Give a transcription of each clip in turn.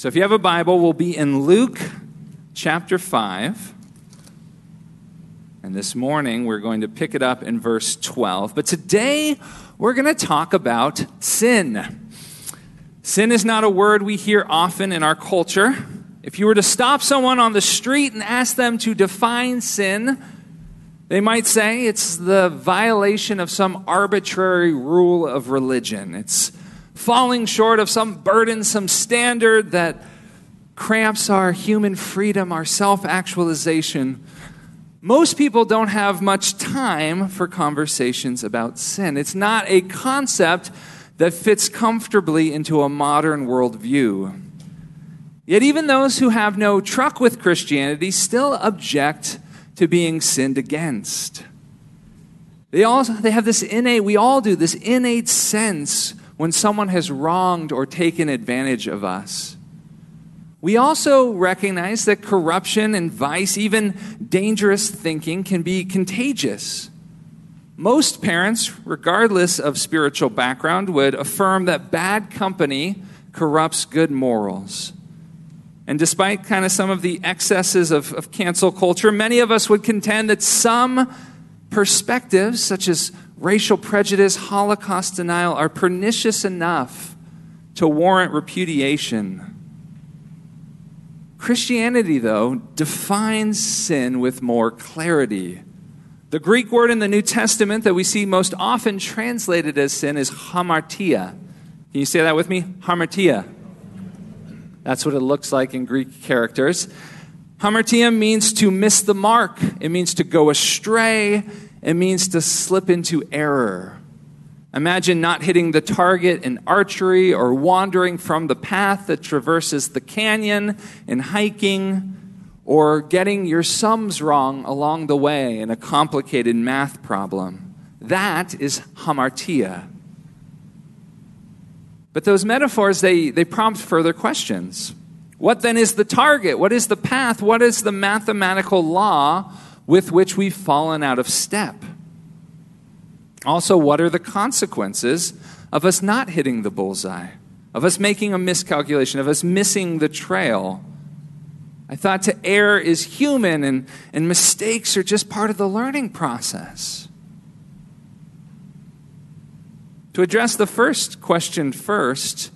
So if you have a Bible, we'll be in Luke chapter 5. And this morning, we're going to pick it up in verse 12. But today, we're going to talk about sin. Sin is not a word we hear often in our culture. If you were to stop someone on the street and ask them to define sin, they might say it's the violation of some arbitrary rule of religion. It's falling short of some burdensome standard that cramps our human freedom, our self actualization. Most people don't have much time for conversations about sin. It's not a concept that fits comfortably into a modern worldview. Yet, even those who have no truck with Christianity still object to being sinned against. They, also, they have this innate, we all do, this innate sense when someone has wronged or taken advantage of us. We also recognize that corruption and vice, even dangerous thinking, can be contagious. Most parents, regardless of spiritual background, would affirm that bad company corrupts good morals. And despite kind of some of the excesses of, of cancel culture, many of us would contend that some perspectives, such as racial prejudice, Holocaust denial, are pernicious enough to warrant repudiation. Christianity, though, defines sin with more clarity. The Greek word in the New Testament that we see most often translated as sin is hamartia. Can you say that with me? Hamartia. That's what it looks like in Greek characters. Hamartia means to miss the mark, it means to go astray, it means to slip into error. Imagine not hitting the target in archery or wandering from the path that traverses the canyon in hiking or getting your sums wrong along the way in a complicated math problem. That is hamartia. But those metaphors, they, they prompt further questions. What then is the target? What is the path? What is the mathematical law with which we've fallen out of step? Also, what are the consequences of us not hitting the bullseye, of us making a miscalculation, of us missing the trail? I thought to err is human and, and mistakes are just part of the learning process. To address the first question first,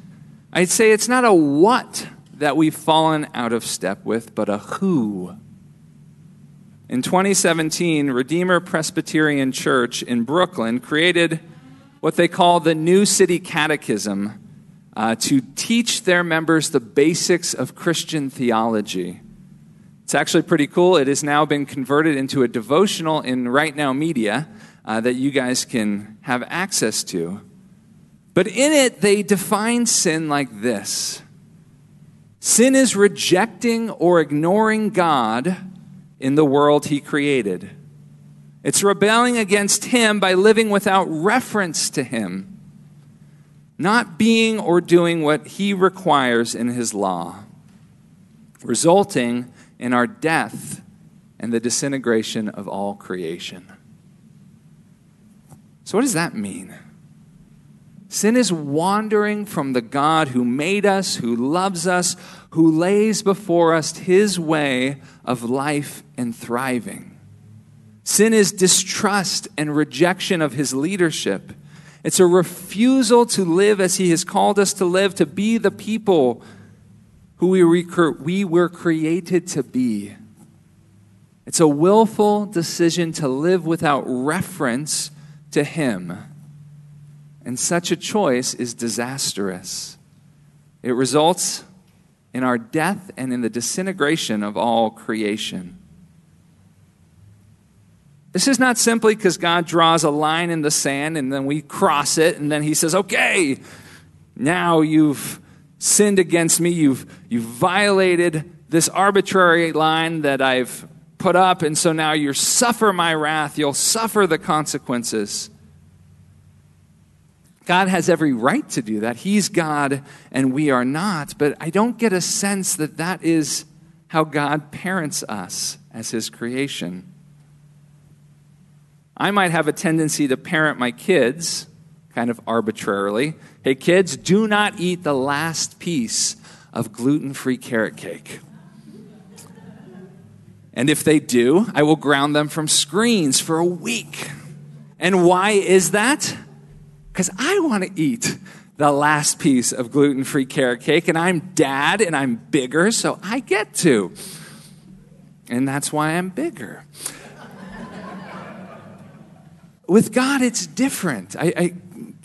I'd say it's not a what that we've fallen out of step with, but a who. In 2017, Redeemer Presbyterian Church in Brooklyn created what they call the New City Catechism uh, to teach their members the basics of Christian theology. It's actually pretty cool. It has now been converted into a devotional in Right Now Media uh, that you guys can have access to. But in it, they define sin like this Sin is rejecting or ignoring God in the world he created. It's rebelling against him by living without reference to him, not being or doing what he requires in his law, resulting in our death and the disintegration of all creation. So, what does that mean? Sin is wandering from the God who made us, who loves us, who lays before us his way of life and thriving. Sin is distrust and rejection of his leadership. It's a refusal to live as he has called us to live, to be the people who we, we were created to be. It's a willful decision to live without reference to him. And such a choice is disastrous. It results in our death and in the disintegration of all creation. This is not simply because God draws a line in the sand and then we cross it and then he says, okay, now you've sinned against me, you've, you've violated this arbitrary line that I've put up, and so now you suffer my wrath, you'll suffer the consequences. God has every right to do that. He's God and we are not. But I don't get a sense that that is how God parents us as His creation. I might have a tendency to parent my kids kind of arbitrarily. Hey, kids, do not eat the last piece of gluten free carrot cake. And if they do, I will ground them from screens for a week. And why is that? Because I want to eat the last piece of gluten free carrot cake, and I'm dad and I'm bigger, so I get to. And that's why I'm bigger. With God, it's different. I, I,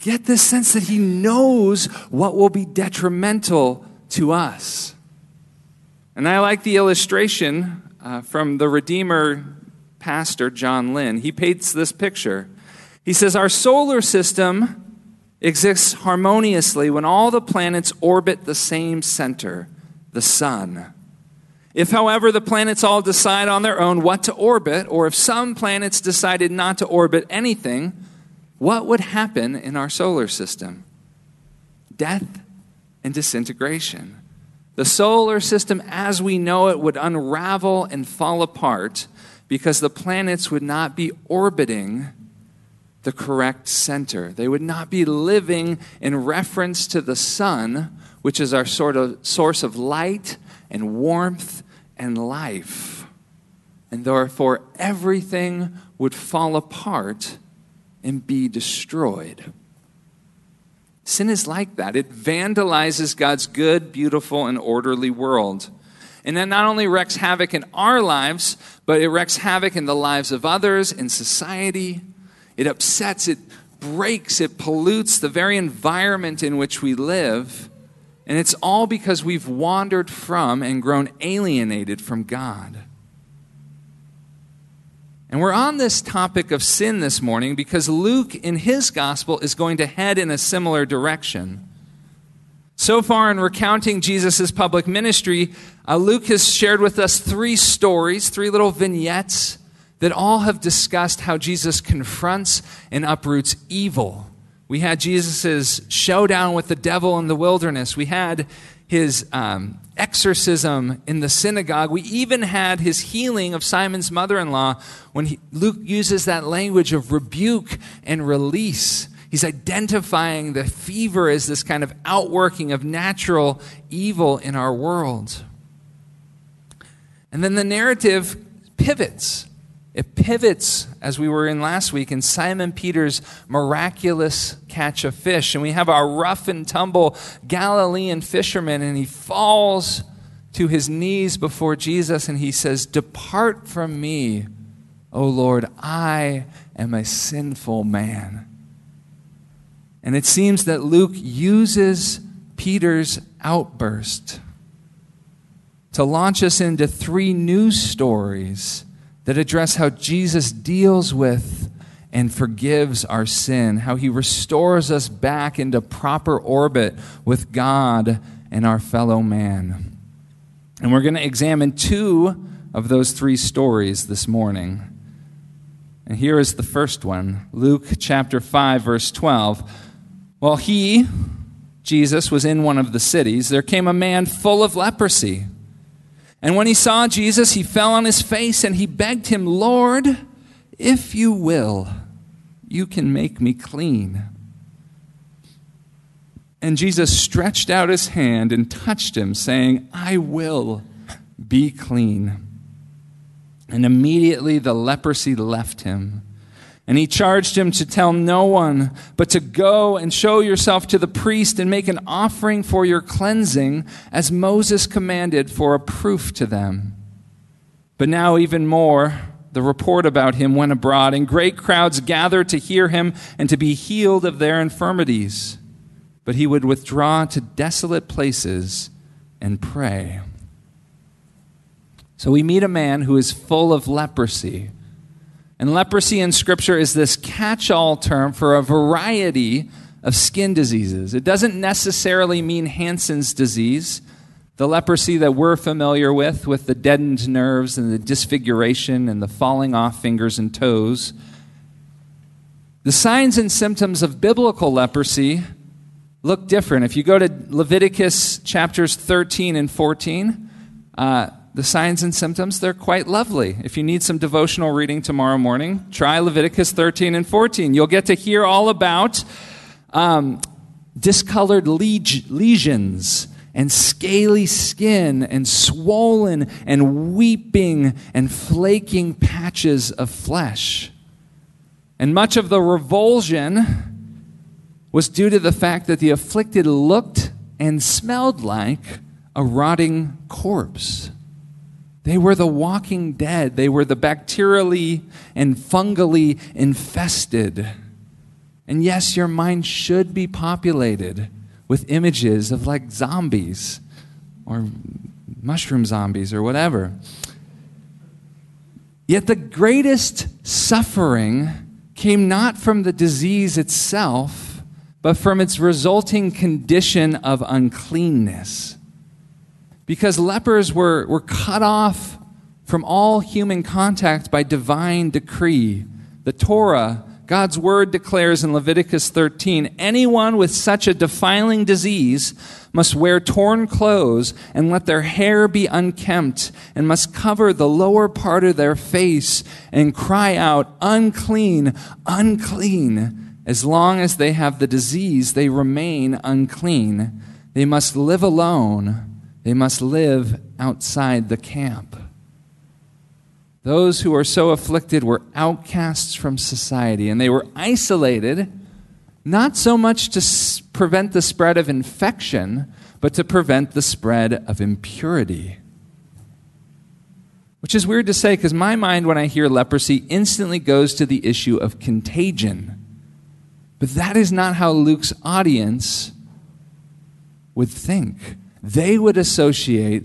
get this sense that He knows what will be detrimental to us. And I like the illustration uh, from the Redeemer pastor, John Lin. He paints this picture. He says, Our solar system exists harmoniously when all the planets orbit the same center, the sun. If, however, the planets all decide on their own what to orbit, or if some planets decided not to orbit anything, what would happen in our solar system? Death and disintegration. The solar system as we know it would unravel and fall apart because the planets would not be orbiting the correct center. They would not be living in reference to the sun, which is our sort of source of light and warmth and life. And therefore, everything would fall apart and be destroyed. Sin is like that. It vandalizes God's good, beautiful, and orderly world. And that not only wreaks havoc in our lives, but it wreaks havoc in the lives of others, in society. It upsets, it breaks, it pollutes the very environment in which we live. And it's all because we've wandered from and grown alienated from God. And we're on this topic of sin this morning because Luke, in his gospel, is going to head in a similar direction. So far, in recounting Jesus' public ministry, uh, Luke has shared with us three stories, three little vignettes that all have discussed how Jesus confronts and uproots evil. We had Jesus' showdown with the devil in the wilderness. We had his um, exorcism in the synagogue. We even had his healing of Simon's mother in law when he, Luke uses that language of rebuke and release. He's identifying the fever as this kind of outworking of natural evil in our world. And then the narrative pivots. It pivots, as we were in last week, in Simon Peter's miraculous catch of fish. And we have our rough and tumble Galilean fisherman, and he falls to his knees before Jesus and he says, Depart from me, O Lord, I am a sinful man. And it seems that Luke uses Peter's outburst to launch us into three new stories that address how Jesus deals with and forgives our sin, how he restores us back into proper orbit with God and our fellow man. And we're going to examine two of those three stories this morning. And here is the first one Luke chapter 5, verse 12. While he, Jesus, was in one of the cities, there came a man full of leprosy. And when he saw Jesus, he fell on his face and he begged him, Lord, if you will, you can make me clean. And Jesus stretched out his hand and touched him, saying, I will be clean. And immediately the leprosy left him. And he charged him to tell no one, but to go and show yourself to the priest and make an offering for your cleansing, as Moses commanded for a proof to them. But now, even more, the report about him went abroad, and great crowds gathered to hear him and to be healed of their infirmities. But he would withdraw to desolate places and pray. So we meet a man who is full of leprosy and leprosy in Scripture is this catch all term for a variety of skin diseases. It doesn't necessarily mean Hansen's disease, the leprosy that we're familiar with, with the deadened nerves and the disfiguration and the falling off fingers and toes. The signs and symptoms of biblical leprosy look different. If you go to Leviticus chapters 13 and 14, uh, the signs and symptoms, they're quite lovely. If you need some devotional reading tomorrow morning, try Leviticus 13 and 14. You'll get to hear all about um, discolored lesions and scaly skin and swollen and weeping and flaking patches of flesh. And much of the revulsion was due to the fact that the afflicted looked and smelled like a rotting corpse. They were the walking dead. They were the bacterially and fungally infested. And yes, your mind should be populated with images of like zombies or mushroom zombies or whatever. Yet the greatest suffering came not from the disease itself, but from its resulting condition of uncleanness. Because lepers were, were cut off from all human contact by divine decree. The Torah God's word declares in Leviticus 13 anyone with such a defiling disease must wear torn clothes and let their hair be unkempt and must cover the lower part of their face and cry out, unclean, unclean. As long as they have the disease, they remain unclean. They must live alone. They must live outside the camp. Those who were so afflicted were outcasts from society, and they were isolated, not so much to prevent the spread of infection, but to prevent the spread of impurity. Which is weird to say because my mind, when I hear leprosy, instantly goes to the issue of contagion. But that is not how Luke's audience would think. They would associate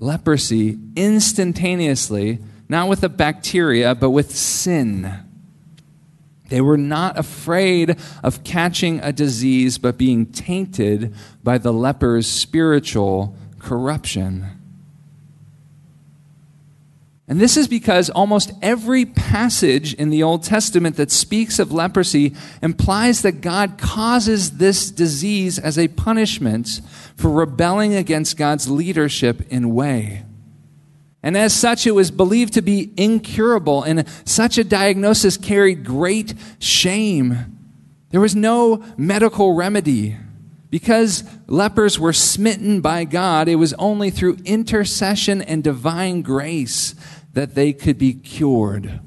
leprosy instantaneously not with a bacteria, but with sin. They were not afraid of catching a disease, but being tainted by the leper's spiritual corruption. And this is because almost every passage in the Old Testament that speaks of leprosy implies that God causes this disease as a punishment for rebelling against God's leadership in way. And as such, it was believed to be incurable, and such a diagnosis carried great shame. There was no medical remedy. Because lepers were smitten by God, it was only through intercession and divine grace that they could be cured.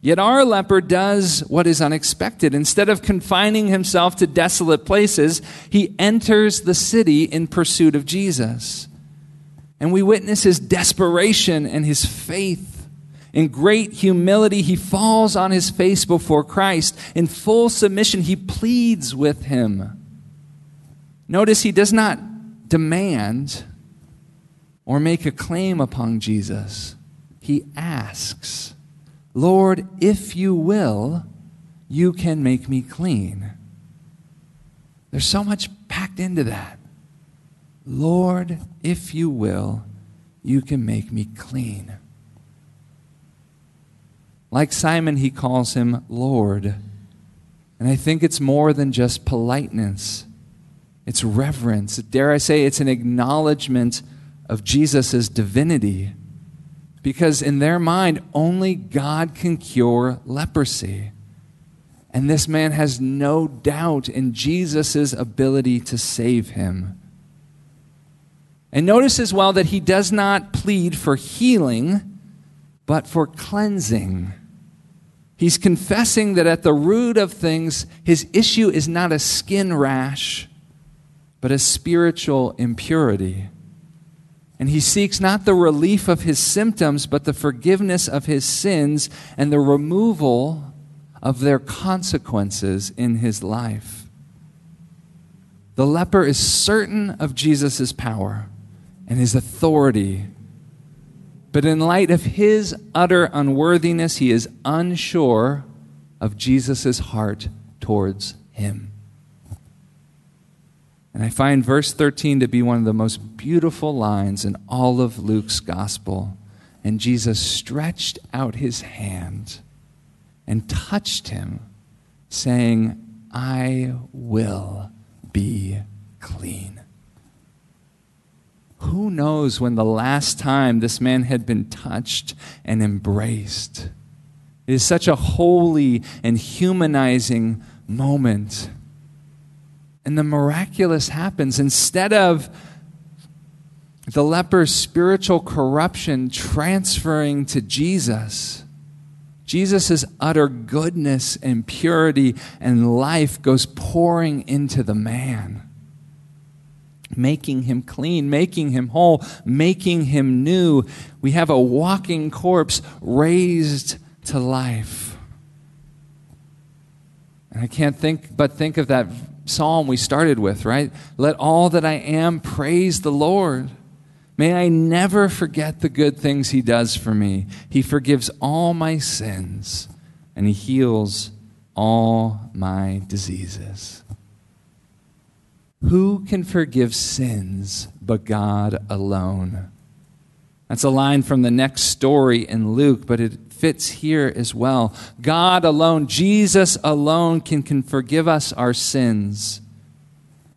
Yet our leper does what is unexpected. Instead of confining himself to desolate places, he enters the city in pursuit of Jesus. And we witness his desperation and his faith. In great humility, he falls on his face before Christ. In full submission, he pleads with him. Notice he does not demand or make a claim upon Jesus. He asks, Lord, if you will, you can make me clean. There's so much packed into that. Lord, if you will, you can make me clean. Like Simon, he calls him Lord. And I think it's more than just politeness, it's reverence. Dare I say, it's an acknowledgement of Jesus' divinity. Because in their mind, only God can cure leprosy. And this man has no doubt in Jesus' ability to save him. And notice as well that he does not plead for healing, but for cleansing. He's confessing that at the root of things, his issue is not a skin rash, but a spiritual impurity. And he seeks not the relief of his symptoms, but the forgiveness of his sins and the removal of their consequences in his life. The leper is certain of Jesus' power and his authority. But in light of his utter unworthiness, he is unsure of Jesus' heart towards him. And I find verse 13 to be one of the most beautiful lines in all of Luke's gospel. And Jesus stretched out his hand and touched him, saying, I will be clean. Who knows when the last time this man had been touched and embraced? It is such a holy and humanizing moment. And the miraculous happens. Instead of the leper's spiritual corruption transferring to Jesus, Jesus' utter goodness and purity and life goes pouring into the man making him clean, making him whole, making him new. We have a walking corpse raised to life. And I can't think but think of that psalm we started with, right? Let all that I am praise the Lord. May I never forget the good things he does for me. He forgives all my sins and he heals all my diseases. Who can forgive sins but God alone? That's a line from the next story in Luke, but it fits here as well. God alone, Jesus alone, can, can forgive us our sins.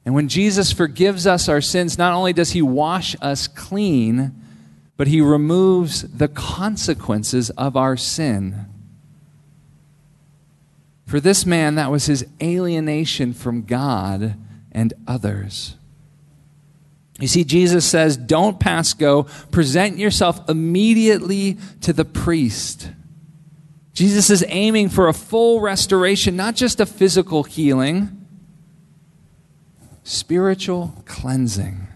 And when Jesus forgives us our sins, not only does he wash us clean, but he removes the consequences of our sin. For this man, that was his alienation from God and others. You see, Jesus says, don't pass go. Present yourself immediately to the priest. Jesus is aiming for a full restoration, not just a physical healing, spiritual cleansing.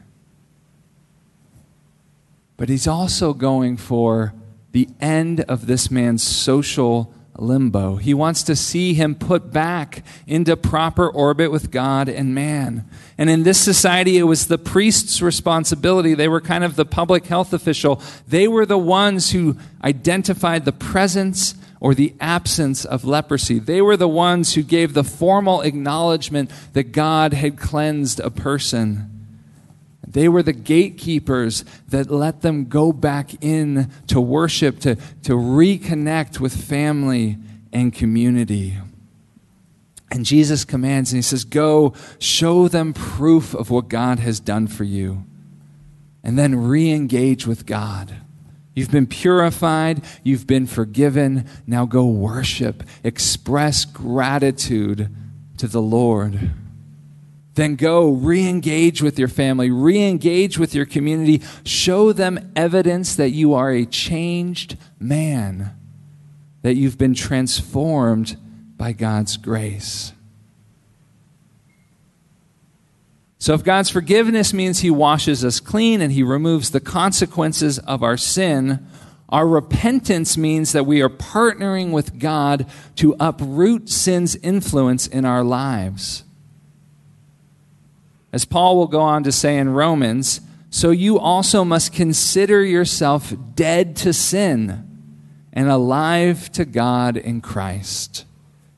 But he's also going for the end of this man's social limbo. He wants to see him put back into proper orbit with God and man. And in this society, it was the priest's responsibility. They were kind of the public health official. They were the ones who identified the presence or the absence of leprosy. They were the ones who gave the formal acknowledgement that God had cleansed a person. They were the gatekeepers that let them go back in to worship, to, to reconnect with family and community. And Jesus commands, and he says, Go, show them proof of what God has done for you. And then re engage with God. You've been purified, you've been forgiven. Now go worship, express gratitude to the Lord then go re engage with your family, re engage with your community, show them evidence that you are a changed man, that you've been transformed by God's grace. So, if God's forgiveness means He washes us clean and He removes the consequences of our sin, our repentance means that we are partnering with God to uproot sin's influence in our lives. As Paul will go on to say in Romans, so you also must consider yourself dead to sin and alive to God in Christ.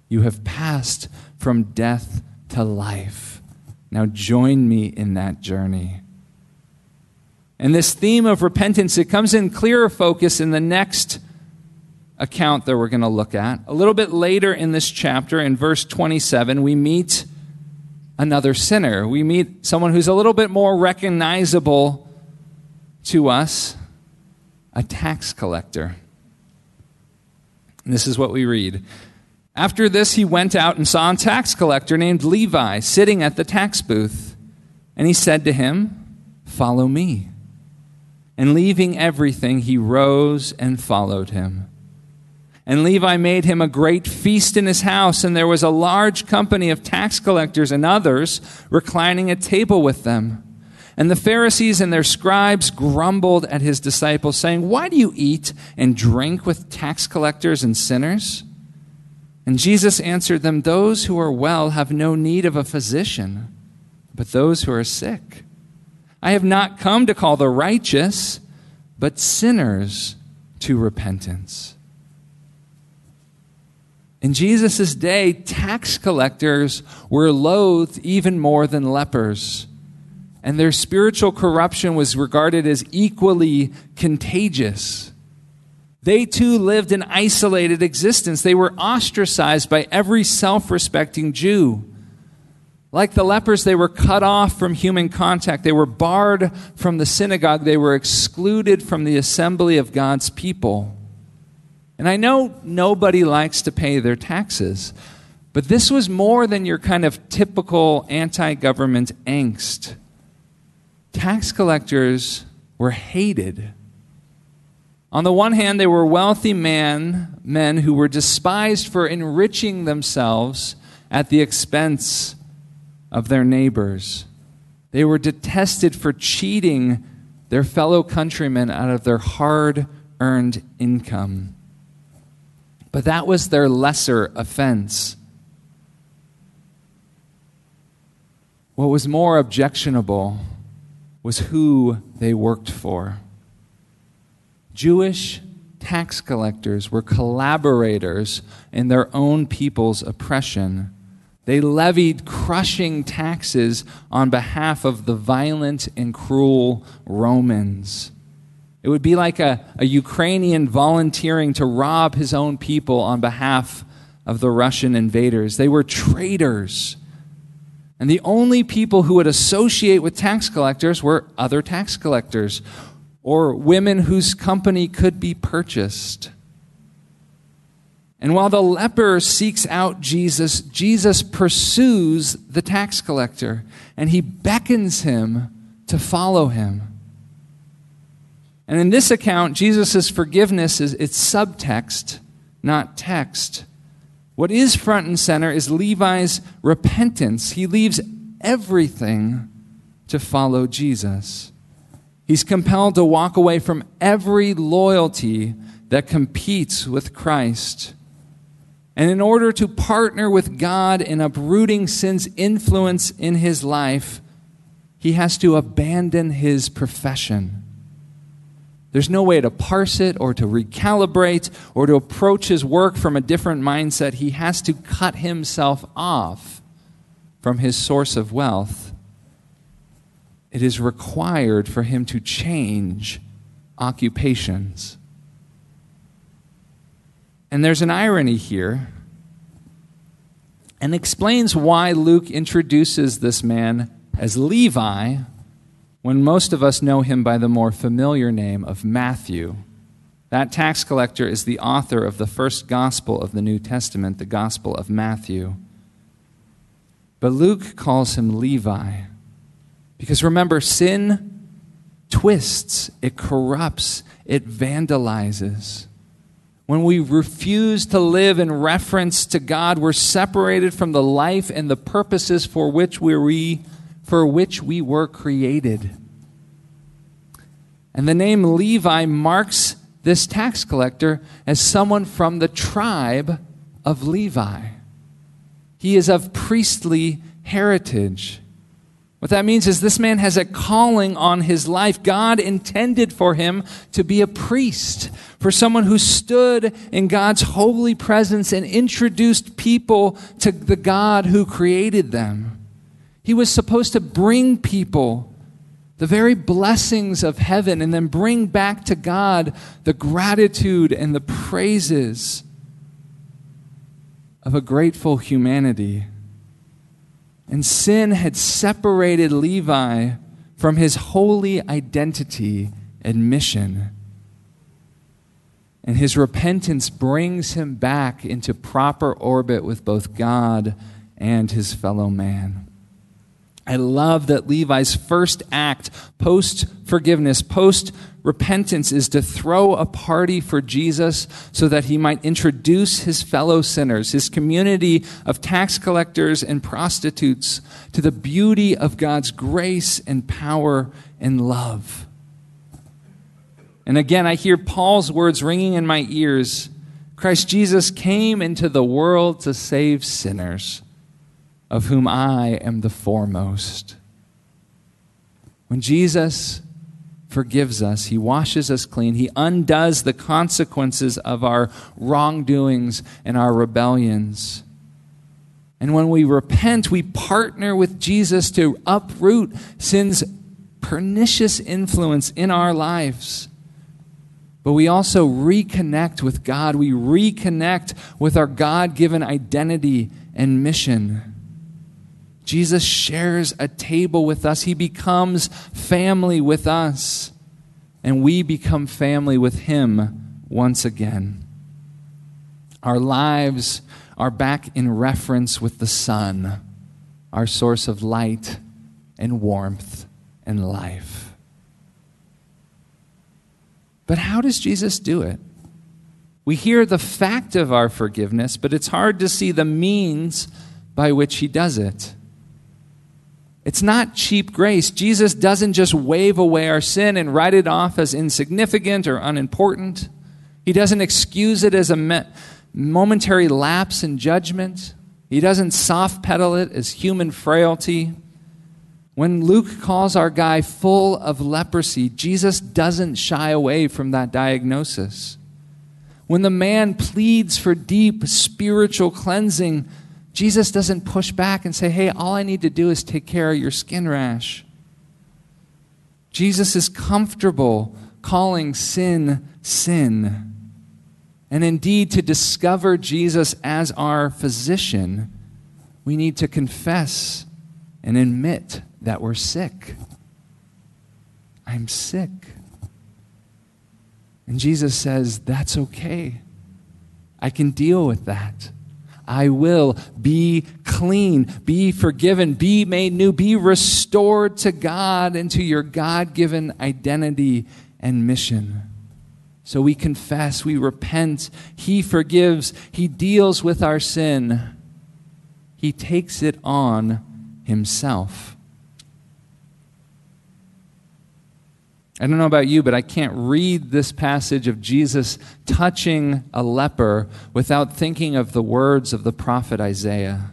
You have passed from death to life. Now join me in that journey. And this theme of repentance, it comes in clearer focus in the next account that we're going to look at. A little bit later in this chapter, in verse 27, we meet another sinner. We meet someone who's a little bit more recognizable to us a tax collector. And this is what we read. After this, he went out and saw a tax collector named Levi sitting at the tax booth. And he said to him, Follow me. And leaving everything, he rose and followed him. And Levi made him a great feast in his house, and there was a large company of tax collectors and others reclining at table with them. And the Pharisees and their scribes grumbled at his disciples, saying, Why do you eat and drink with tax collectors and sinners? And Jesus answered them, Those who are well have no need of a physician, but those who are sick. I have not come to call the righteous, but sinners to repentance. In Jesus' day, tax collectors were loathed even more than lepers, and their spiritual corruption was regarded as equally contagious. They too lived an isolated existence. They were ostracized by every self respecting Jew. Like the lepers, they were cut off from human contact. They were barred from the synagogue. They were excluded from the assembly of God's people. And I know nobody likes to pay their taxes, But this was more than your kind of typical anti government angst. Tax collectors were hated. On the one hand, they were wealthy man, men who were despised for enriching themselves at the expense of their neighbors. They were detested for cheating their fellow countrymen out of their hard earned income. But that was their lesser offense. What was more objectionable was who they worked for. Jewish tax collectors were collaborators in their own people's oppression. They levied crushing taxes on behalf of the violent and cruel Romans. It would be like a, a Ukrainian volunteering to rob his own people on behalf of the Russian invaders. They were traitors. And the only people who would associate with tax collectors were other tax collectors or women whose company could be purchased. And while the leper seeks out Jesus, Jesus pursues the tax collector and he beckons him to follow him. And in this account, Jesus' forgiveness is it's subtext, not text. What is front and center is Levi's repentance. He leaves everything to follow Jesus. He's compelled to walk away from every loyalty that competes with Christ. And in order to partner with God in uprooting sin's influence in his life, he has to abandon his profession. There's no way to parse it or to recalibrate or to approach his work from a different mindset. He has to cut himself off from his source of wealth it is required for him to change occupations. And there's an irony here and explains why Luke introduces this man as Levi when most of us know him by the more familiar name of Matthew. That tax collector is the author of the first gospel of the New Testament, the Gospel of Matthew. But Luke calls him Levi. Because remember, sin twists, it corrupts, it vandalizes. When we refuse to live in reference to God, we're separated from the life and the purposes for which we, for which we were created. And the name Levi marks this tax collector as someone from the tribe of Levi. He is of priestly heritage. What that means is this man has a calling on his life. God intended for him to be a priest, for someone who stood in God's holy presence and introduced people to the God who created them. He was supposed to bring people the very blessings of heaven and then bring back to God the gratitude and the praises of a grateful humanity. And sin had separated Levi from his holy identity and mission. And his repentance brings him back into proper orbit with both God and his fellow man. I love that Levi's first act post forgiveness, post repentance, is to throw a party for Jesus so that he might introduce his fellow sinners, his community of tax collectors and prostitutes, to the beauty of God's grace and power and love. And again, I hear Paul's words ringing in my ears Christ Jesus came into the world to save sinners of whom I am the foremost. When Jesus forgives us, He washes us clean, He undoes the consequences of our wrongdoings and our rebellions. And when we repent, we partner with Jesus to uproot sin's pernicious influence in our lives. But we also reconnect with God. We reconnect with our God given identity and mission. Jesus shares a table with us. He becomes family with us. And we become family with Him once again. Our lives are back in reference with the sun, our source of light and warmth and life. But how does Jesus do it? We hear the fact of our forgiveness, but it's hard to see the means by which he does it. It's not cheap grace. Jesus doesn't just wave away our sin and write it off as insignificant or unimportant. He doesn't excuse it as a me- momentary lapse in judgment. He doesn't soft pedal it as human frailty. When Luke calls our guy full of leprosy, Jesus doesn't shy away from that diagnosis. When the man pleads for deep spiritual cleansing, Jesus doesn't push back and say, hey, all I need to do is take care of your skin rash. Jesus is comfortable calling sin sin. And indeed, to discover Jesus as our physician, we need to confess and admit that we're sick. I'm sick. And Jesus says, That's okay. I can deal with that. I will be clean, be forgiven, be made new, be restored to God and to your God given identity and mission. So we confess, we repent, He forgives, He deals with our sin, He takes it on Himself. I don't know about you, but I can't read this passage of Jesus touching a leper without thinking of the words of the prophet Isaiah.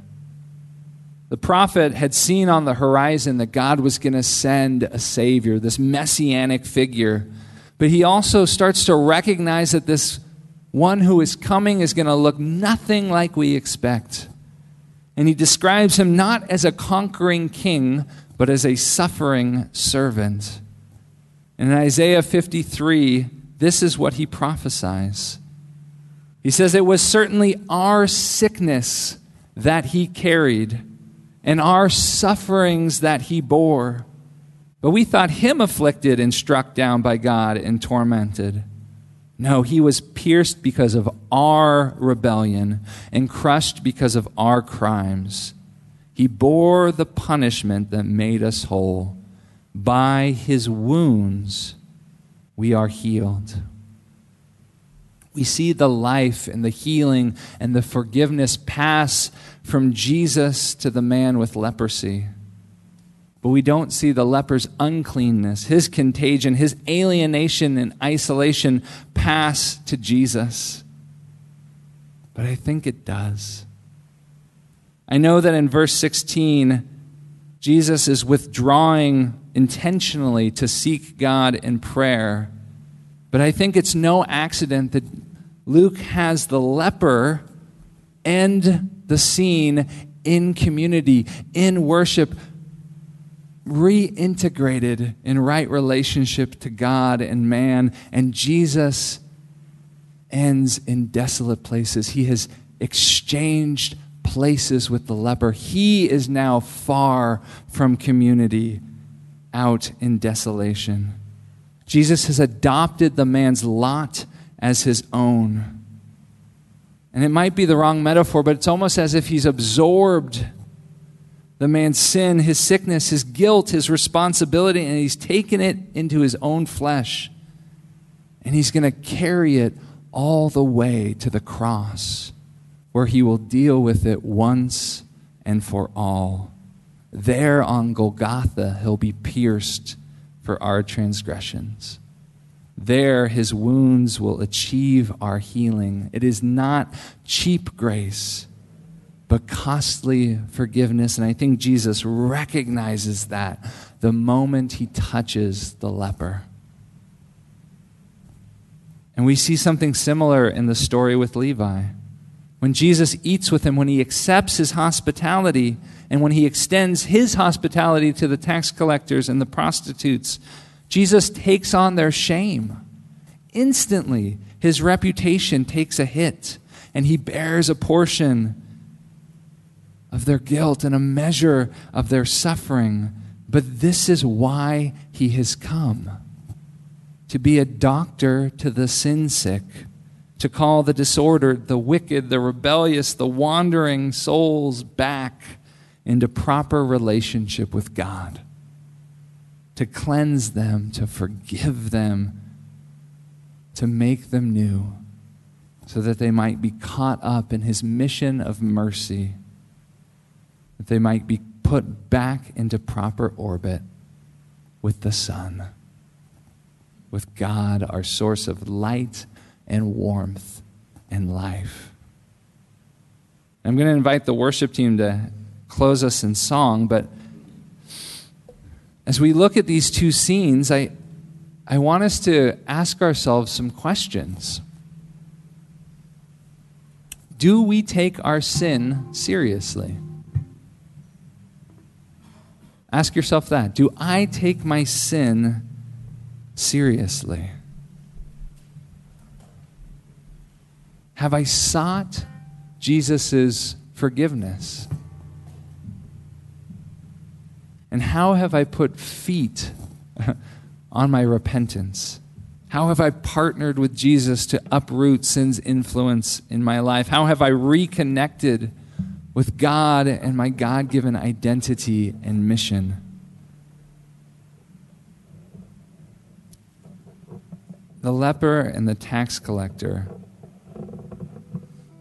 The prophet had seen on the horizon that God was going to send a Savior, this messianic figure. But he also starts to recognize that this one who is coming is going to look nothing like we expect. And he describes him not as a conquering king, but as a suffering servant. And in Isaiah 53, this is what he prophesies. He says, It was certainly our sickness that he carried, and our sufferings that he bore. But we thought him afflicted and struck down by God and tormented. No, he was pierced because of our rebellion and crushed because of our crimes. He bore the punishment that made us whole. By his wounds we are healed. We see the life and the healing and the forgiveness pass from Jesus to the man with leprosy. But we don't see the leper's uncleanness, his contagion, his alienation and isolation pass to Jesus. But I think it does. I know that in verse 16, Jesus is withdrawing intentionally to seek God in prayer. But I think it's no accident that Luke has the leper end the scene in community, in worship, reintegrated in right relationship to God and man. And Jesus ends in desolate places. He has exchanged places with the leper. He is now far from community out in desolation. Jesus has adopted the man's lot as his own. And it might be the wrong metaphor, but it's almost as if he's absorbed the man's sin, his sickness, his guilt, his responsibility, and he's taken it into his own flesh. And he's going to carry it all the way to the cross, where he will deal with it once and for all. There on Golgotha, he'll be pierced for our transgressions. There, his wounds will achieve our healing. It is not cheap grace, but costly forgiveness. And I think Jesus recognizes that the moment he touches the leper. And we see something similar in the story with Levi. When Jesus eats with him, when he accepts his hospitality, and when he extends his hospitality to the tax collectors and the prostitutes, Jesus takes on their shame. Instantly, his reputation takes a hit, and he bears a portion of their guilt and a measure of their suffering. But this is why he has come to be a doctor to the sin sick, to call the disordered, the wicked, the rebellious, the wandering souls back into proper relationship with God, to cleanse them, to forgive them, to make them new, so that they might be caught up in His mission of mercy, that they might be put back into proper orbit with the sun, with God, our source of light and warmth and life. I'm going to invite the worship team to close us in song, but as we look at these two scenes, I, I want us to ask ourselves some questions. Do we take our sin seriously? Ask yourself that. Do I take my sin seriously? Have I sought Jesus' forgiveness? And how have I put feet on my repentance? How have I partnered with Jesus to uproot sin's influence in my life? How have I reconnected with God and my God given identity and mission? The leper and the tax collector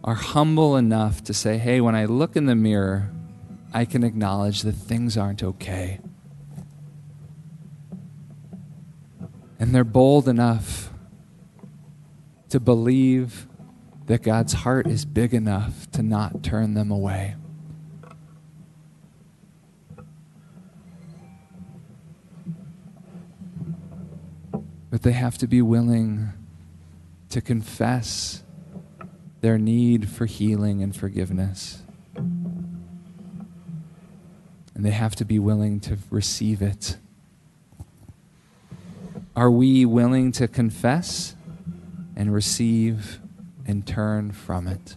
are humble enough to say, hey, when I look in the mirror, I can acknowledge that things aren't okay. And they're bold enough to believe that God's heart is big enough to not turn them away. But they have to be willing to confess their need for healing and forgiveness. And they have to be willing to receive it. Are we willing to confess and receive and turn from it?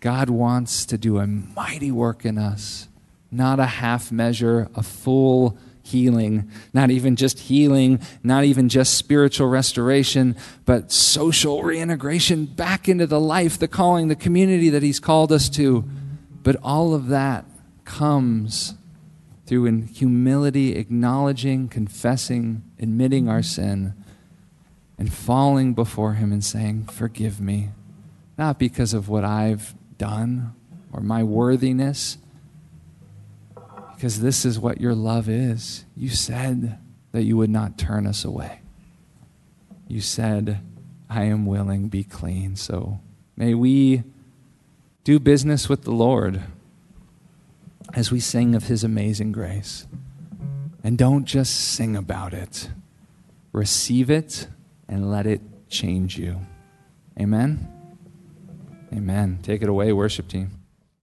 God wants to do a mighty work in us, not a half measure, a full healing, not even just healing, not even just spiritual restoration, but social reintegration back into the life, the calling, the community that He's called us to. But all of that comes through in humility, acknowledging, confessing, admitting our sin, and falling before Him and saying, Forgive me. Not because of what I've done or my worthiness because this is what your love is. You said that you would not turn us away. You said, I am willing, be clean. So may we do business with the Lord as we sing of his amazing grace. And don't just sing about it, receive it and let it change you. Amen? Amen. Take it away, worship team.